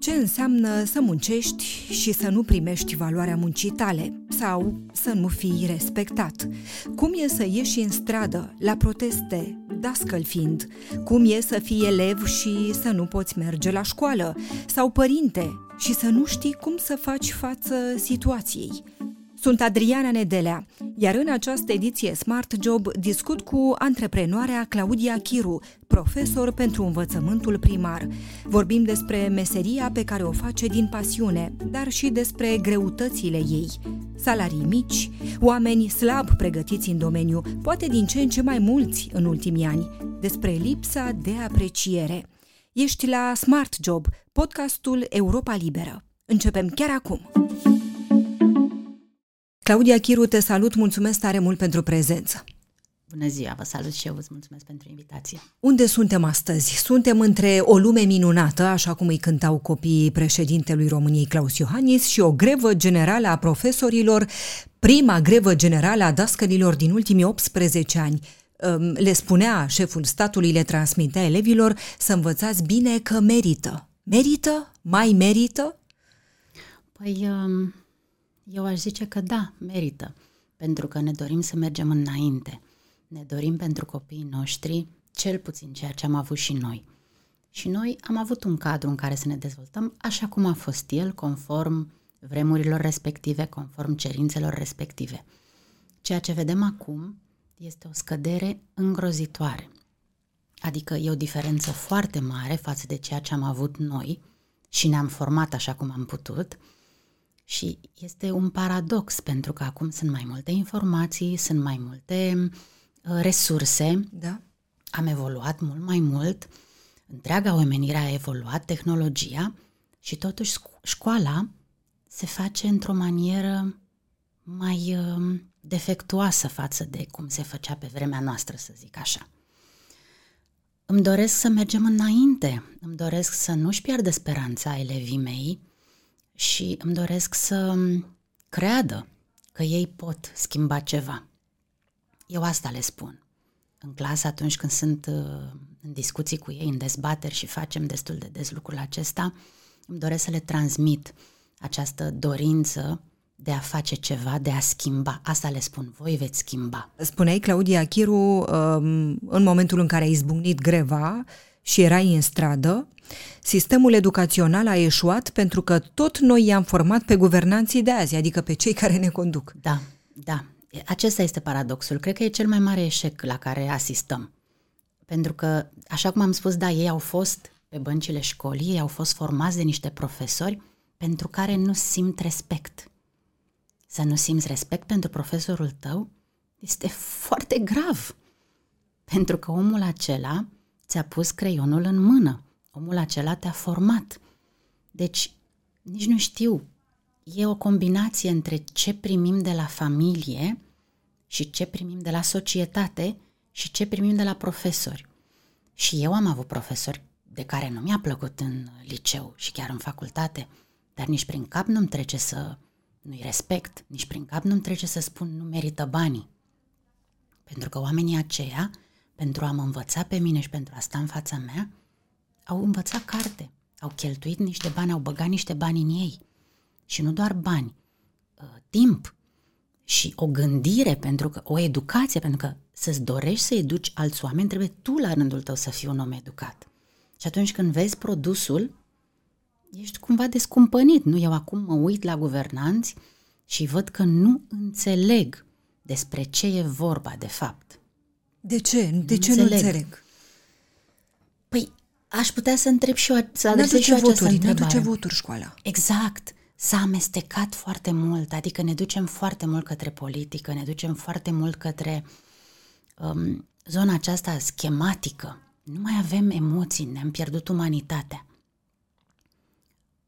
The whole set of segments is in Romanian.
Ce înseamnă să muncești și să nu primești valoarea muncii tale sau să nu fii respectat? Cum e să ieși în stradă, la proteste, dascăl fiind? Cum e să fii elev și să nu poți merge la școală? Sau părinte și să nu știi cum să faci față situației? Sunt Adriana Nedelea, iar în această ediție Smart Job discut cu antreprenoarea Claudia Chiru, profesor pentru învățământul primar. Vorbim despre meseria pe care o face din pasiune, dar și despre greutățile ei. Salarii mici, oameni slab pregătiți în domeniu, poate din ce în ce mai mulți în ultimii ani, despre lipsa de apreciere. Ești la Smart Job, podcastul Europa Liberă. Începem chiar acum! Claudia Chiru, te salut, mulțumesc tare mult pentru prezență. Bună ziua, vă salut și eu, vă mulțumesc pentru invitație. Unde suntem astăzi? Suntem între o lume minunată, așa cum îi cântau copiii președintelui României Claus Iohannis, și o grevă generală a profesorilor, prima grevă generală a dascălilor din ultimii 18 ani. Le spunea șeful statului, le transmitea elevilor să învățați bine că merită. Merită? Mai merită? Păi, um, eu aș zice că da, merită, pentru că ne dorim să mergem înainte. Ne dorim pentru copiii noștri cel puțin ceea ce am avut și noi. Și noi am avut un cadru în care să ne dezvoltăm așa cum a fost el, conform vremurilor respective, conform cerințelor respective. Ceea ce vedem acum este o scădere îngrozitoare. Adică e o diferență foarte mare față de ceea ce am avut noi și ne-am format așa cum am putut – și este un paradox, pentru că acum sunt mai multe informații, sunt mai multe uh, resurse, da. am evoluat mult mai mult, întreaga omenire a evoluat, tehnologia, și totuși școala se face într-o manieră mai uh, defectuoasă față de cum se făcea pe vremea noastră, să zic așa. Îmi doresc să mergem înainte, îmi doresc să nu-și piardă speranța elevii mei, și îmi doresc să creadă că ei pot schimba ceva. Eu asta le spun. În clasă, atunci când sunt uh, în discuții cu ei, în dezbateri și facem destul de des lucrul acesta, îmi doresc să le transmit această dorință de a face ceva, de a schimba. Asta le spun, voi veți schimba. Spuneai, Claudia Chiru, um, în momentul în care a izbucnit greva și erai în stradă, Sistemul educațional a eșuat pentru că tot noi i-am format pe guvernanții de azi, adică pe cei care ne conduc. Da, da. Acesta este paradoxul. Cred că e cel mai mare eșec la care asistăm. Pentru că, așa cum am spus, da, ei au fost pe băncile școlii, ei au fost formați de niște profesori pentru care nu simt respect. Să nu simți respect pentru profesorul tău este foarte grav. Pentru că omul acela ți-a pus creionul în mână omul acela te-a format. Deci, nici nu știu, e o combinație între ce primim de la familie și ce primim de la societate și ce primim de la profesori. Și eu am avut profesori de care nu mi-a plăcut în liceu și chiar în facultate, dar nici prin cap nu-mi trece să nu-i respect, nici prin cap nu-mi trece să spun nu merită banii. Pentru că oamenii aceia, pentru a mă învăța pe mine și pentru a sta în fața mea, au învățat carte, au cheltuit niște bani, au băgat niște bani în ei. Și nu doar bani, uh, timp și o gândire, pentru că o educație, pentru că să-ți dorești să educi alți oameni, trebuie tu la rândul tău să fii un om educat. Și atunci când vezi produsul, ești cumva descumpănit. Nu, eu acum mă uit la guvernanți și văd că nu înțeleg despre ce e vorba de fapt. De ce? De ce înțeleg. nu înțeleg? Păi Aș putea să întreb și eu, să adresez și eu voturi, această Ne duce voturi școala. Exact. S-a amestecat foarte mult, adică ne ducem foarte mult către politică, ne ducem foarte mult către um, zona aceasta schematică. Nu mai avem emoții, ne-am pierdut umanitatea.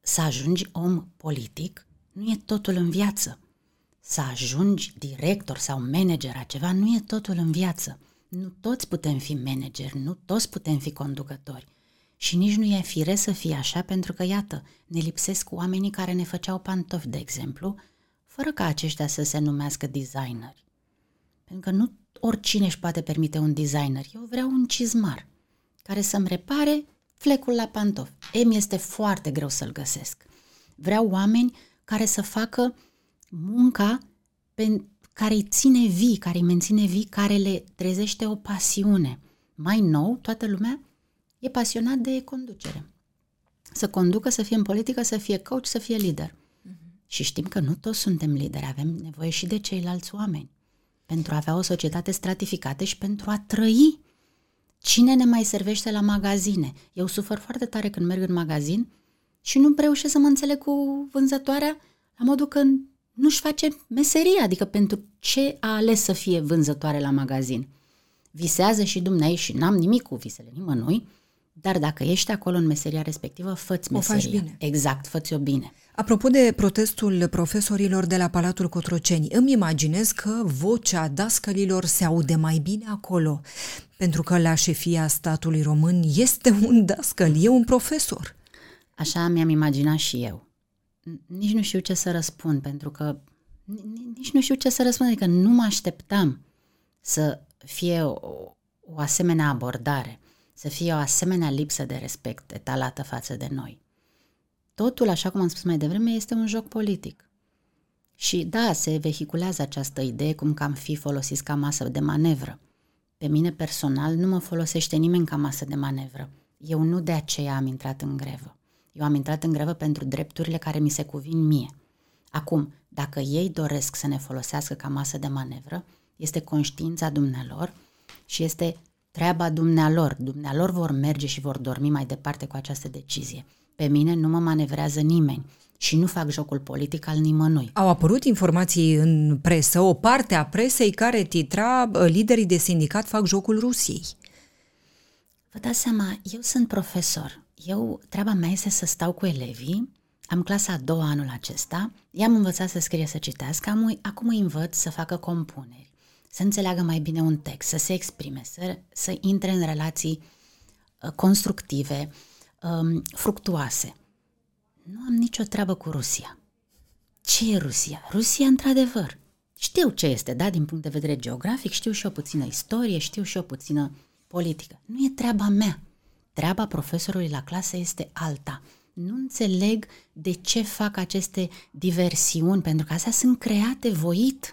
Să ajungi om politic nu e totul în viață. Să ajungi director sau manager a ceva nu e totul în viață. Nu toți putem fi manageri, nu toți putem fi conducători. Și nici nu e firesc să fie așa, pentru că, iată, ne lipsesc oamenii care ne făceau pantofi, de exemplu, fără ca aceștia să se numească designeri. Pentru că nu oricine își poate permite un designer. Eu vreau un cizmar care să-mi repare flecul la pantofi. E, mi este foarte greu să-l găsesc. Vreau oameni care să facă munca pe, care îi ține vii, care îi menține vii, care le trezește o pasiune. Mai nou, toată lumea e pasionat de conducere. Să conducă, să fie în politică, să fie coach, să fie lider. Uh-huh. Și știm că nu toți suntem lideri, avem nevoie și de ceilalți oameni pentru a avea o societate stratificată și pentru a trăi. Cine ne mai servește la magazine? Eu sufăr foarte tare când merg în magazin și nu reușesc să mă înțeleg cu vânzătoarea la modul că nu-și face meseria, adică pentru ce a ales să fie vânzătoare la magazin. Visează și dumneai și n-am nimic cu visele nimănui, dar dacă ești acolo în meseria respectivă, fă-ți meseria. O faci bine. Exact, fă-ți-o bine. Apropo de protestul profesorilor de la Palatul Cotroceni, îmi imaginez că vocea dascălilor se aude mai bine acolo, pentru că la șefia statului român este un dascăl, e un profesor. Așa mi-am imaginat și eu. Nici nu știu ce să răspund, pentru că nici nu știu ce să răspund, adică nu mă așteptam să fie o, o asemenea abordare, să fie o asemenea lipsă de respect etalată față de noi. Totul, așa cum am spus mai devreme, este un joc politic. Și da, se vehiculează această idee cum că am fi folosiți ca masă de manevră. Pe mine personal nu mă folosește nimeni ca masă de manevră. Eu nu de aceea am intrat în grevă. Eu am intrat în grevă pentru drepturile care mi se cuvin mie. Acum, dacă ei doresc să ne folosească ca masă de manevră, este conștiința dumnealor și este treaba dumnealor. Dumnealor vor merge și vor dormi mai departe cu această decizie. Pe mine nu mă manevrează nimeni și nu fac jocul politic al nimănui. Au apărut informații în presă, o parte a presei care titra liderii de sindicat fac jocul Rusiei. Vă dați seama, eu sunt profesor. Eu, treaba mea este să stau cu elevii, am clasa a doua anul acesta, i-am învățat să scrie, să citească, am, acum îi învăț să facă compuneri, să înțeleagă mai bine un text, să se exprime, să, să intre în relații uh, constructive, um, fructuoase. Nu am nicio treabă cu Rusia. Ce e Rusia? Rusia, într-adevăr. Știu ce este, da, din punct de vedere geografic, știu și o puțină istorie, știu și o puțină politică. Nu e treaba mea. Treaba profesorului la clasă este alta. Nu înțeleg de ce fac aceste diversiuni, pentru că astea sunt create voit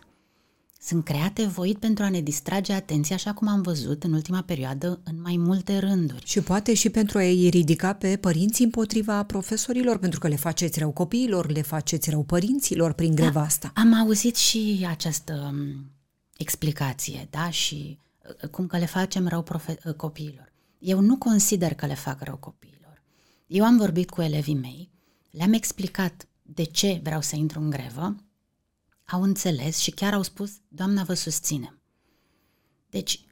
sunt create voit pentru a ne distrage atenția, așa cum am văzut în ultima perioadă în mai multe rânduri. Și poate și pentru a-i ridica pe părinți împotriva profesorilor, pentru că le faceți rău copiilor, le faceți rău părinților prin greva da, asta. Am auzit și această um, explicație, da, și uh, cum că le facem rău profe- uh, copiilor. Eu nu consider că le fac rău copiilor. Eu am vorbit cu elevii mei, le-am explicat de ce vreau să intru în grevă, au înțeles și chiar au spus, Doamna, vă susținem. Deci,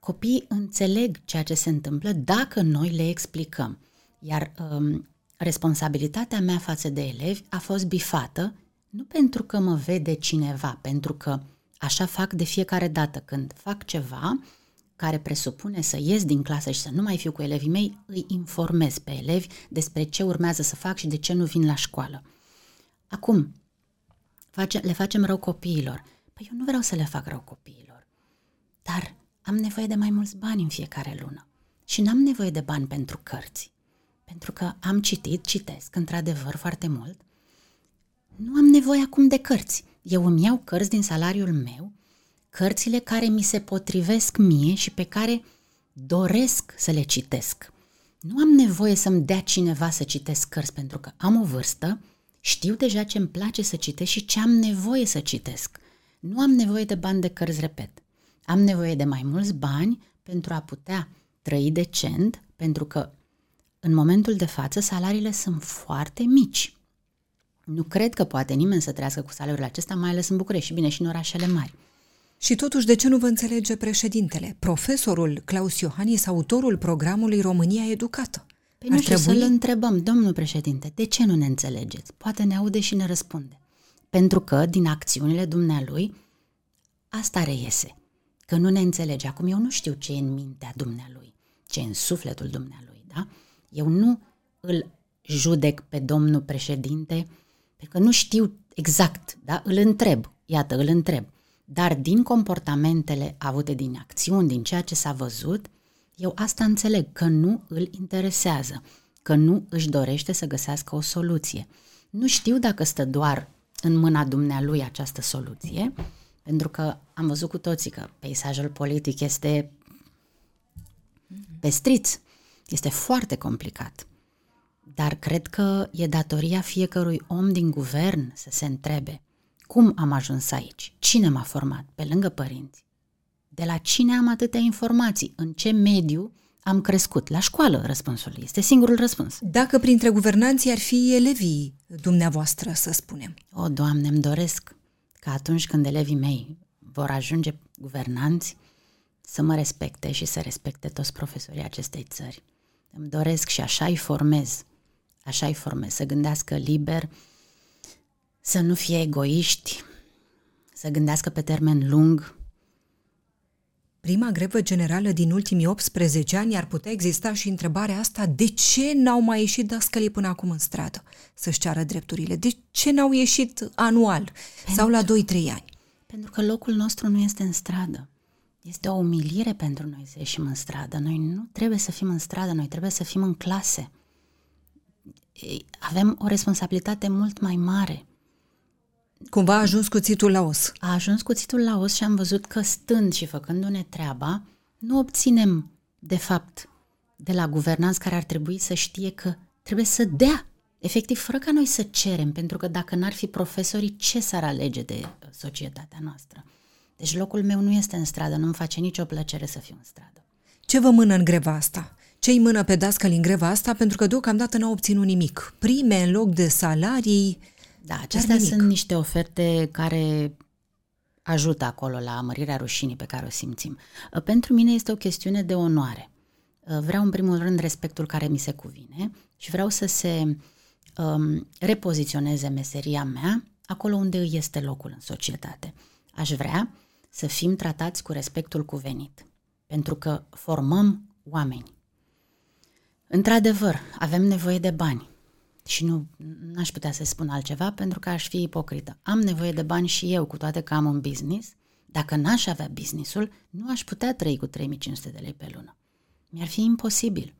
copiii înțeleg ceea ce se întâmplă dacă noi le explicăm. Iar um, responsabilitatea mea față de elevi a fost bifată, nu pentru că mă vede cineva, pentru că așa fac de fiecare dată când fac ceva care presupune să ies din clasă și să nu mai fiu cu elevii mei, îi informez pe elevi despre ce urmează să fac și de ce nu vin la școală. Acum, face, le facem rău copiilor. Păi eu nu vreau să le fac rău copiilor, dar am nevoie de mai mulți bani în fiecare lună. Și n-am nevoie de bani pentru cărți, pentru că am citit, citesc, într-adevăr, foarte mult. Nu am nevoie acum de cărți. Eu îmi iau cărți din salariul meu, cărțile care mi se potrivesc mie și pe care doresc să le citesc. Nu am nevoie să-mi dea cineva să citesc cărți pentru că am o vârstă, știu deja ce îmi place să citesc și ce am nevoie să citesc. Nu am nevoie de bani de cărți, repet. Am nevoie de mai mulți bani pentru a putea trăi decent, pentru că în momentul de față salariile sunt foarte mici. Nu cred că poate nimeni să trăiască cu salariul acesta, mai ales în București și bine și în orașele mari. Și totuși, de ce nu vă înțelege președintele, profesorul Claus Iohannis, autorul programului România Educată? Păi nu știu, trebui... să-l întrebăm, domnul președinte, de ce nu ne înțelegeți? Poate ne aude și ne răspunde. Pentru că, din acțiunile dumnealui, asta reiese. Că nu ne înțelege. Acum eu nu știu ce e în mintea dumnealui, ce e în sufletul dumnealui, da? Eu nu îl judec pe domnul președinte, pentru că nu știu exact, da? Îl întreb, iată, îl întreb. Dar din comportamentele avute din acțiuni, din ceea ce s-a văzut, Eu asta înțeleg, că nu îl interesează, că nu își dorește să găsească o soluție. Nu știu dacă stă doar în mâna dumnealui această soluție, pentru că am văzut cu toții că peisajul politic este pestriț, este foarte complicat. Dar cred că e datoria fiecărui om din guvern să se întrebe cum am ajuns aici, cine m-a format, pe lângă părinți, de la cine am atâtea informații, în ce mediu am crescut. La școală, răspunsul este singurul răspuns. Dacă printre guvernanții ar fi elevii dumneavoastră, să spunem. O, Doamne, îmi doresc ca atunci când elevii mei vor ajunge guvernanți, să mă respecte și să respecte toți profesorii acestei țări. Îmi doresc și așa îi formez, așa îi formez, să gândească liber, să nu fie egoiști, să gândească pe termen lung. Prima grevă generală din ultimii 18 ani ar putea exista și întrebarea asta, de ce n-au mai ieșit dascălii până acum în stradă să-și ceară drepturile? De ce n-au ieșit anual Pentru... sau la 2-3 ani? Pentru că locul nostru nu este în stradă. Este o umilire pentru noi să ieșim în stradă. Noi nu trebuie să fim în stradă, noi trebuie să fim în clase. Avem o responsabilitate mult mai mare. Cumva a ajuns cuțitul la os. A ajuns cuțitul la os și am văzut că stând și făcându-ne treaba, nu obținem, de fapt, de la guvernanți care ar trebui să știe că trebuie să dea efectiv, fără ca noi să cerem, pentru că dacă n-ar fi profesorii, ce s-ar alege de uh, societatea noastră? Deci locul meu nu este în stradă, nu-mi face nicio plăcere să fiu în stradă. Ce vă mână în greva asta? Ce îi mână pe dascăl în greva asta? Pentru că deocamdată n-au obținut nimic. Prime în loc de salarii... Da, acestea sunt niște oferte care ajută acolo la mărirea rușinii pe care o simțim. Uh, pentru mine este o chestiune de onoare. Uh, vreau în primul rând respectul care mi se cuvine și vreau să se um, repoziționeze meseria mea acolo unde îi este locul în societate. Aș vrea să fim tratați cu respectul cuvenit, pentru că formăm oameni. Într-adevăr, avem nevoie de bani și nu aș putea să spun altceva pentru că aș fi ipocrită. Am nevoie de bani și eu, cu toate că am un business. Dacă n-aș avea businessul, nu aș putea trăi cu 3500 de lei pe lună. Mi-ar fi imposibil.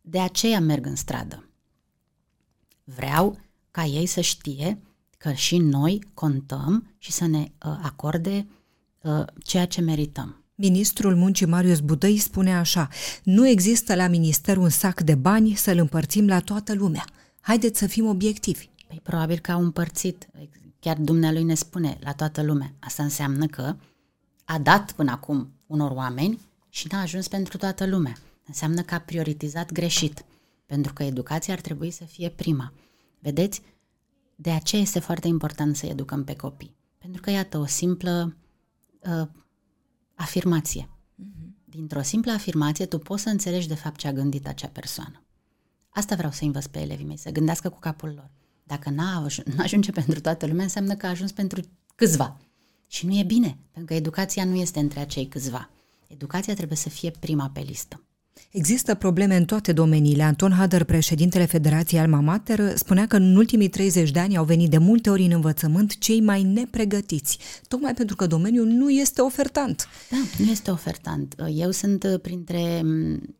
De aceea merg în stradă. Vreau ca ei să știe că și noi contăm și să ne uh, acorde uh, ceea ce merităm. Ministrul Muncii Marius Budăi spune așa, nu există la minister un sac de bani să-l împărțim la toată lumea. Haideți să fim obiectivi. Păi probabil că au împărțit, chiar dumnealui ne spune la toată lumea. Asta înseamnă că a dat până acum unor oameni și n-a ajuns pentru toată lumea. Înseamnă că a prioritizat greșit, pentru că educația ar trebui să fie prima. Vedeți? De aceea este foarte important să educăm pe copii. Pentru că, iată, o simplă uh, afirmație. Uh-huh. Dintr-o simplă afirmație, tu poți să înțelegi de fapt ce a gândit acea persoană. Asta vreau să învăț pe elevii mei, să gândească cu capul lor. Dacă n-a, ajunge pentru toată lumea, înseamnă că a ajuns pentru câțiva. Și nu e bine, pentru că educația nu este între acei câțiva. Educația trebuie să fie prima pe listă. Există probleme în toate domeniile. Anton Hader, președintele Federației Alma Mater, spunea că în ultimii 30 de ani au venit de multe ori în învățământ cei mai nepregătiți, tocmai pentru că domeniul nu este ofertant. Da, nu este ofertant. Eu sunt printre mm,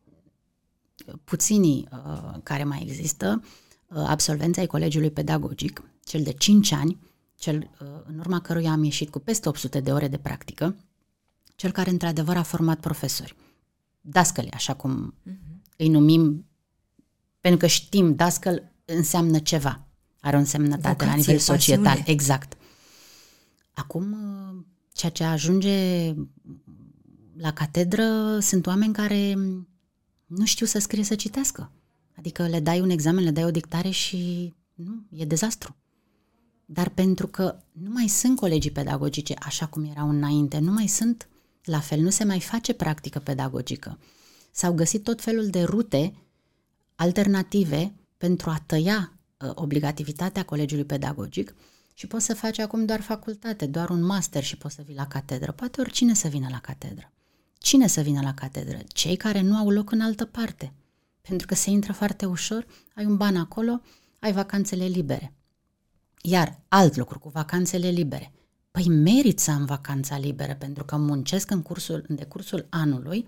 puținii uh, care mai există, uh, absolvenții ai Colegiului Pedagogic, cel de 5 ani, cel uh, în urma căruia am ieșit cu peste 800 de ore de practică, cel care într-adevăr a format profesori dascăle, așa cum uh-huh. îi numim, pentru că știm, dascăl înseamnă ceva, are o însemnătate Vocație, la nivel societal. Pasiune. Exact. Acum, ceea ce ajunge la catedră sunt oameni care nu știu să scrie, să citească. Adică le dai un examen, le dai o dictare și nu, e dezastru. Dar pentru că nu mai sunt colegii pedagogice așa cum erau înainte, nu mai sunt la fel, nu se mai face practică pedagogică. S-au găsit tot felul de rute alternative pentru a tăia uh, obligativitatea colegiului pedagogic și poți să faci acum doar facultate, doar un master și poți să vii la catedră. Poate oricine să vină la catedră. Cine să vină la catedră? Cei care nu au loc în altă parte. Pentru că se intră foarte ușor, ai un ban acolo, ai vacanțele libere. Iar alt lucru cu vacanțele libere. Păi merit să am vacanța liberă pentru că muncesc în, cursul, în decursul anului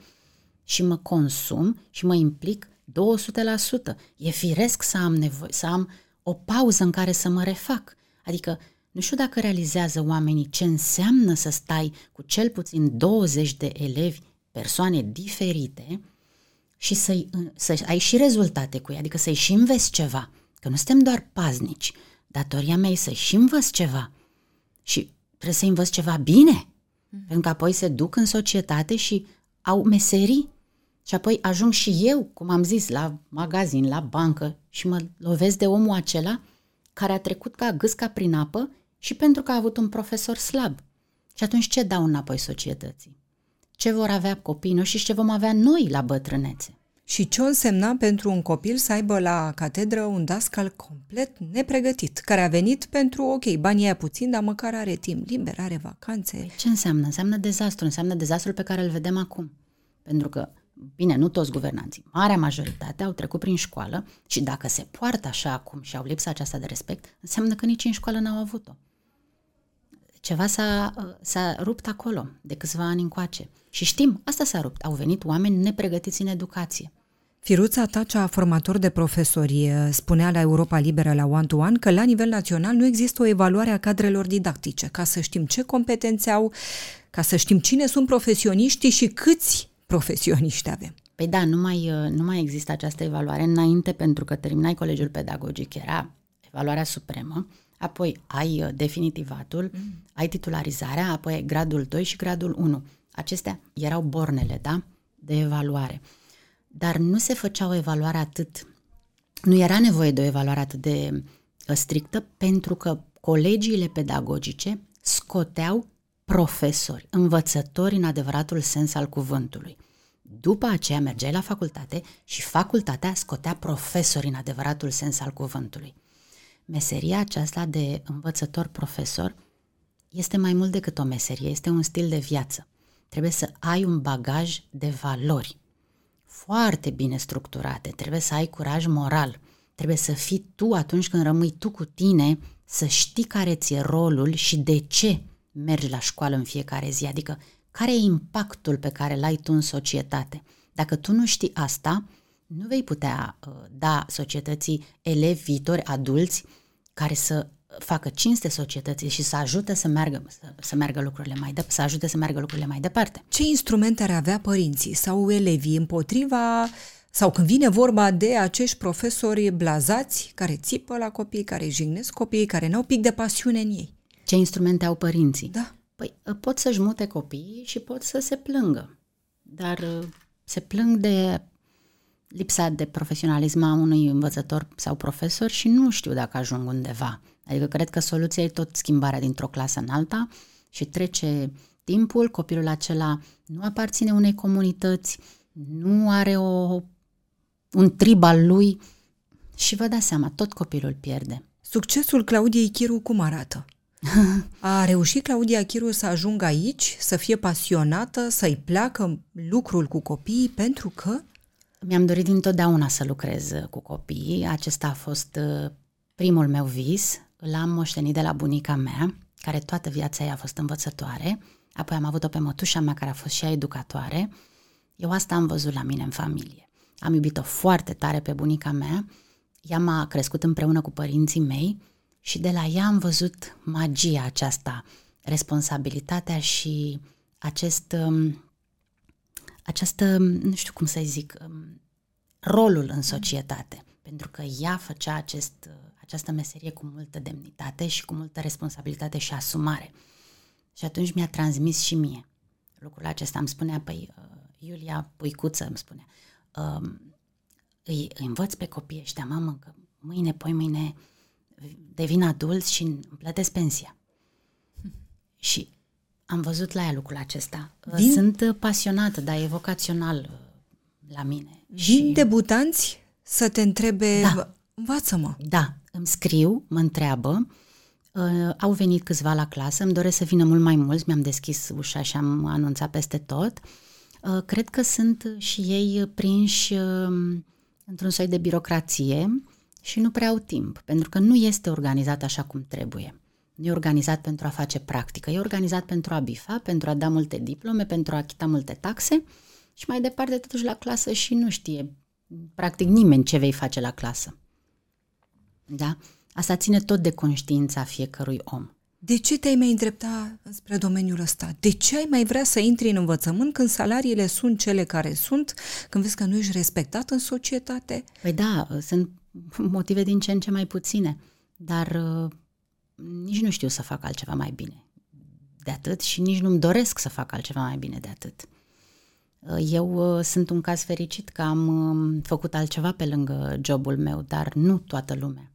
și mă consum și mă implic 200%. E firesc să am nevoie, să am o pauză în care să mă refac. Adică nu știu dacă realizează oamenii ce înseamnă să stai cu cel puțin 20 de elevi, persoane diferite și să să ai și rezultate cu ei, adică să-i și înveți ceva. Că nu suntem doar paznici. Datoria mea e să-și și învăț ceva. Și trebuie să învăț ceva bine. Mm. Pentru că apoi se duc în societate și au meserii. Și apoi ajung și eu, cum am zis, la magazin, la bancă și mă lovesc de omul acela care a trecut ca gâsca prin apă și pentru că a avut un profesor slab. Și atunci ce dau înapoi societății? Ce vor avea copiii noștri și ce vom avea noi la bătrânețe? Și ce o însemna pentru un copil să aibă la catedră un dascal complet nepregătit, care a venit pentru, ok, banii aia puțin, dar măcar are timp liber, are vacanțe. Păi ce înseamnă? Înseamnă dezastru, înseamnă dezastrul pe care îl vedem acum. Pentru că, bine, nu toți guvernanții, marea majoritate au trecut prin școală și dacă se poartă așa acum și au lipsa aceasta de respect, înseamnă că nici în școală n-au avut-o. Ceva s-a, s-a rupt acolo de câțiva ani încoace. Și știm, asta s-a rupt. Au venit oameni nepregătiți în educație. Firuța Tacea, formator de profesori, spunea la Europa Liberă la One to One că la nivel național nu există o evaluare a cadrelor didactice, ca să știm ce competențe au, ca să știm cine sunt profesioniștii și câți profesioniști avem. Păi da, nu mai, nu mai există această evaluare înainte pentru că terminai colegiul pedagogic, era evaluarea supremă, apoi ai definitivatul, mm. ai titularizarea, apoi ai gradul 2 și gradul 1. Acestea erau bornele, da, de evaluare dar nu se făcea o evaluare atât, nu era nevoie de o evaluare atât de uh, strictă pentru că colegiile pedagogice scoteau profesori, învățători în adevăratul sens al cuvântului. După aceea mergeai la facultate și facultatea scotea profesori în adevăratul sens al cuvântului. Meseria aceasta de învățător-profesor este mai mult decât o meserie, este un stil de viață. Trebuie să ai un bagaj de valori foarte bine structurate, trebuie să ai curaj moral, trebuie să fii tu atunci când rămâi tu cu tine, să știi care ți-e rolul și de ce mergi la școală în fiecare zi, adică care e impactul pe care l-ai tu în societate. Dacă tu nu știi asta, nu vei putea uh, da societății elevi viitori adulți care să facă cinste societății și să ajute să meargă, să, să meargă lucrurile mai de, să ajute să meargă lucrurile mai departe. Ce instrumente ar avea părinții sau elevii împotriva sau când vine vorba de acești profesori blazați care țipă la copii, care jignesc copiii, care n-au pic de pasiune în ei? Ce instrumente au părinții? Da. Păi pot să-și mute copiii și pot să se plângă. Dar uh, se plâng de lipsa de profesionalism a unui învățător sau profesor și nu știu dacă ajung undeva. Adică cred că soluția e tot schimbarea dintr-o clasă în alta și trece timpul, copilul acela nu aparține unei comunități, nu are o, un trib al lui și vă dați seama, tot copilul pierde. Succesul Claudiei Chiru cum arată? A reușit Claudia Chiru să ajungă aici, să fie pasionată, să-i placă lucrul cu copiii pentru că? Mi-am dorit dintotdeauna să lucrez cu copiii. Acesta a fost uh, primul meu vis l-am moștenit de la bunica mea, care toată viața ei a fost învățătoare, apoi am avut-o pe mătușa mea care a fost și ea educatoare. Eu asta am văzut la mine în familie. Am iubit-o foarte tare pe bunica mea, ea m-a crescut împreună cu părinții mei și de la ea am văzut magia aceasta, responsabilitatea și acest, um, această, nu știu cum să zic, um, rolul în societate. Pentru că ea făcea acest această meserie cu multă demnitate și cu multă responsabilitate și asumare. Și atunci mi-a transmis și mie lucrul acesta. Îmi spunea, păi, uh, Iulia Puicuță îmi spunea, uh, îi, îi învăț pe copiii ăștia, mamă, că mâine, poi mâine devin adulți și îmi plătesc pensia. Și am văzut la ea lucrul acesta. Vin? Sunt pasionată, dar e vocațional uh, la mine. Vin și... debutanți să te întrebe, da. învață-mă. Da, îmi scriu, mă întreabă, uh, au venit câțiva la clasă, îmi doresc să vină mult mai mulți, mi-am deschis ușa și am anunțat peste tot. Uh, cred că sunt și ei prinși uh, într-un soi de birocrație și nu prea au timp, pentru că nu este organizat așa cum trebuie. Nu e organizat pentru a face practică, e organizat pentru a bifa, pentru a da multe diplome, pentru a achita multe taxe și mai departe te duci la clasă și nu știe practic nimeni ce vei face la clasă. Da? Asta ține tot de conștiința fiecărui om. De ce te-ai mai îndrepta spre domeniul ăsta? De ce ai mai vrea să intri în învățământ când salariile sunt cele care sunt, când vezi că nu ești respectat în societate? Păi da, sunt motive din ce în ce mai puține, dar uh, nici nu știu să fac altceva mai bine de atât și nici nu-mi doresc să fac altceva mai bine de atât. Uh, eu uh, sunt un caz fericit că am um, făcut altceva pe lângă jobul meu, dar nu toată lumea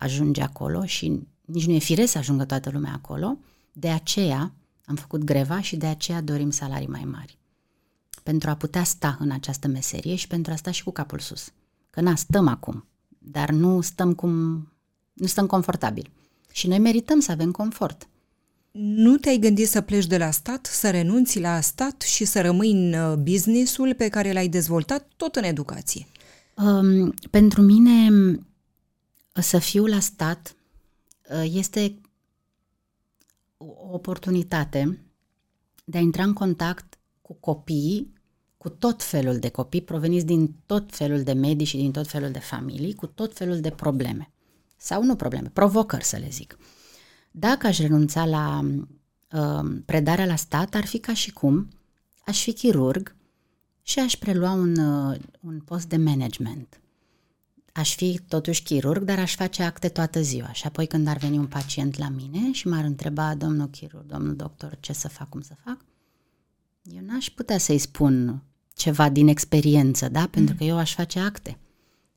ajunge acolo și nici nu e firesc să ajungă toată lumea acolo. De aceea am făcut greva și de aceea dorim salarii mai mari. Pentru a putea sta în această meserie și pentru a sta și cu capul sus. Că na, stăm acum, dar nu stăm cum... nu stăm confortabil. Și noi merităm să avem confort. Nu te-ai gândit să pleci de la stat, să renunți la stat și să rămâi în uh, businessul pe care l-ai dezvoltat tot în educație? Um, pentru mine să fiu la stat uh, este o oportunitate de a intra în contact cu copiii, cu tot felul de copii proveniți din tot felul de medii și din tot felul de familii, cu tot felul de probleme. Sau nu probleme, provocări să le zic. Dacă aș renunța la uh, predarea la stat, ar fi ca și cum aș fi chirurg și aș prelua un, uh, un post de management aș fi totuși chirurg, dar aș face acte toată ziua. Și apoi când ar veni un pacient la mine și m-ar întreba, domnul chirurg, domnul doctor, ce să fac, cum să fac, eu n-aș putea să-i spun ceva din experiență, da? Pentru mm. că eu aș face acte.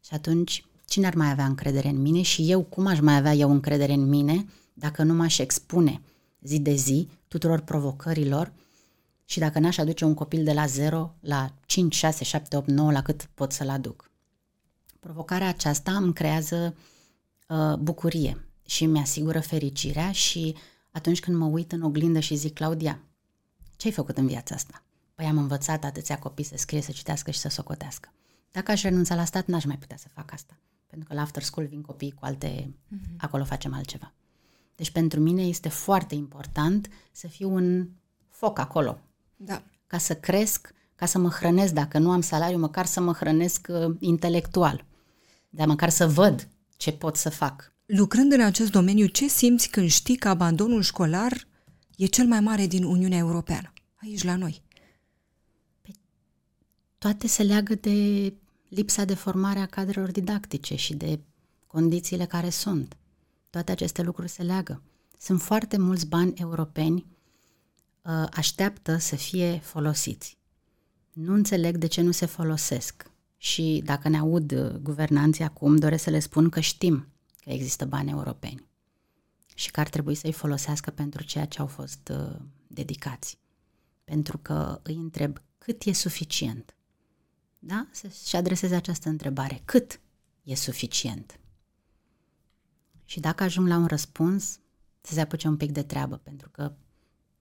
Și atunci, cine ar mai avea încredere în mine și eu cum aș mai avea eu încredere în mine dacă nu m-aș expune zi de zi tuturor provocărilor și dacă n-aș aduce un copil de la 0 la 5, 6, 7, 8, 9 la cât pot să-l aduc. Provocarea aceasta îmi creează uh, bucurie și mi asigură fericirea și atunci când mă uit în oglindă și zic, Claudia, ce ai făcut în viața asta? Păi am învățat atâția copii să scrie, să citească și să socotească. Dacă aș renunța la stat, n-aș mai putea să fac asta. Pentru că la after school vin copii cu alte... Mm-hmm. Acolo facem altceva. Deci pentru mine este foarte important să fiu un foc acolo. Da. Ca să cresc, ca să mă hrănesc, dacă nu am salariu, măcar să mă hrănesc uh, intelectual dar măcar să văd ce pot să fac. Lucrând în acest domeniu, ce simți când știi că abandonul școlar e cel mai mare din Uniunea Europeană, aici la noi? Păi, toate se leagă de lipsa de formare a cadrelor didactice și de condițiile care sunt. Toate aceste lucruri se leagă. Sunt foarte mulți bani europeni uh, așteaptă să fie folosiți. Nu înțeleg de ce nu se folosesc. Și dacă ne aud uh, guvernanții acum, doresc să le spun că știm că există bani europeni și că ar trebui să-i folosească pentru ceea ce au fost uh, dedicați. Pentru că îi întreb cât e suficient. Da? Să-și adreseze această întrebare. Cât e suficient? Și dacă ajung la un răspuns, să se apuce un pic de treabă, pentru că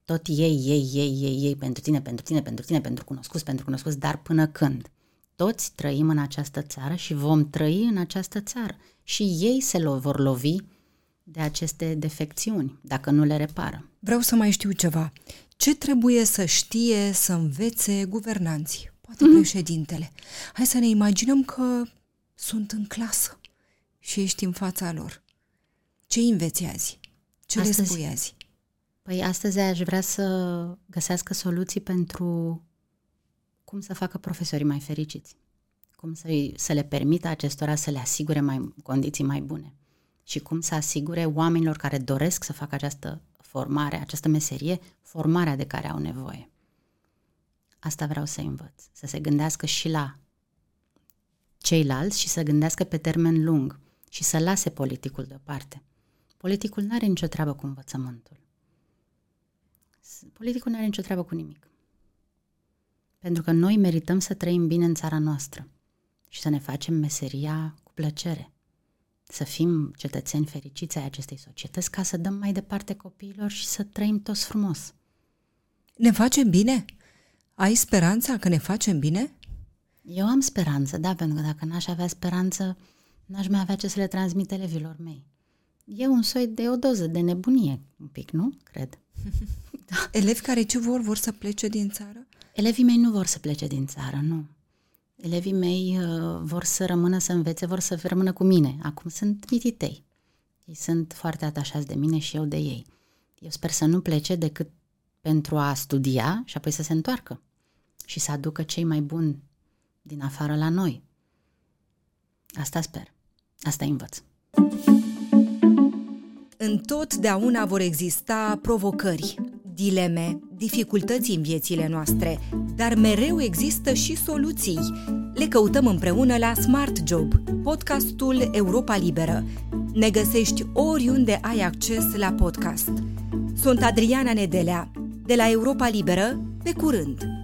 tot ei, ei, ei, ei, ei, pentru tine, pentru tine, pentru tine, pentru cunoscuți, pentru cunoscuți, dar până când? Toți trăim în această țară și vom trăi în această țară. Și ei se lo- vor lovi de aceste defecțiuni, dacă nu le repară. Vreau să mai știu ceva. Ce trebuie să știe, să învețe guvernanții, poate mm. președintele? Hai să ne imaginăm că sunt în clasă și ești în fața lor. Ce înveți azi? Ce astăzi, le spui azi? Păi astăzi aș vrea să găsească soluții pentru cum să facă profesorii mai fericiți, cum să, să le permită acestora să le asigure mai, condiții mai bune și cum să asigure oamenilor care doresc să facă această formare, această meserie, formarea de care au nevoie. Asta vreau să învăț, să se gândească și la ceilalți și să gândească pe termen lung și să lase politicul deoparte. Politicul nu are nicio treabă cu învățământul. Politicul nu are nicio treabă cu nimic. Pentru că noi merităm să trăim bine în țara noastră și să ne facem meseria cu plăcere. Să fim cetățeni fericiți ai acestei societăți ca să dăm mai departe copiilor și să trăim toți frumos. Ne facem bine? Ai speranța că ne facem bine? Eu am speranță, da, pentru că dacă n-aș avea speranță, n-aș mai avea ce să le transmit elevilor mei. E un soi de o doză de nebunie, un pic, nu? Cred. da. Elevi care ce vor? Vor să plece din țară? Elevii mei nu vor să plece din țară, nu. Elevii mei uh, vor să rămână să învețe, vor să rămână cu mine. Acum sunt mititei. Ei sunt foarte atașați de mine și eu de ei. Eu sper să nu plece decât pentru a studia și apoi să se întoarcă și să aducă cei mai buni din afară la noi. Asta sper. Asta învăț. Întotdeauna vor exista provocări, dileme, dificultăți în viețile noastre, dar mereu există și soluții. Le căutăm împreună la Smart Job, podcastul Europa Liberă. Ne găsești oriunde ai acces la podcast. Sunt Adriana Nedelea, de la Europa Liberă, pe curând!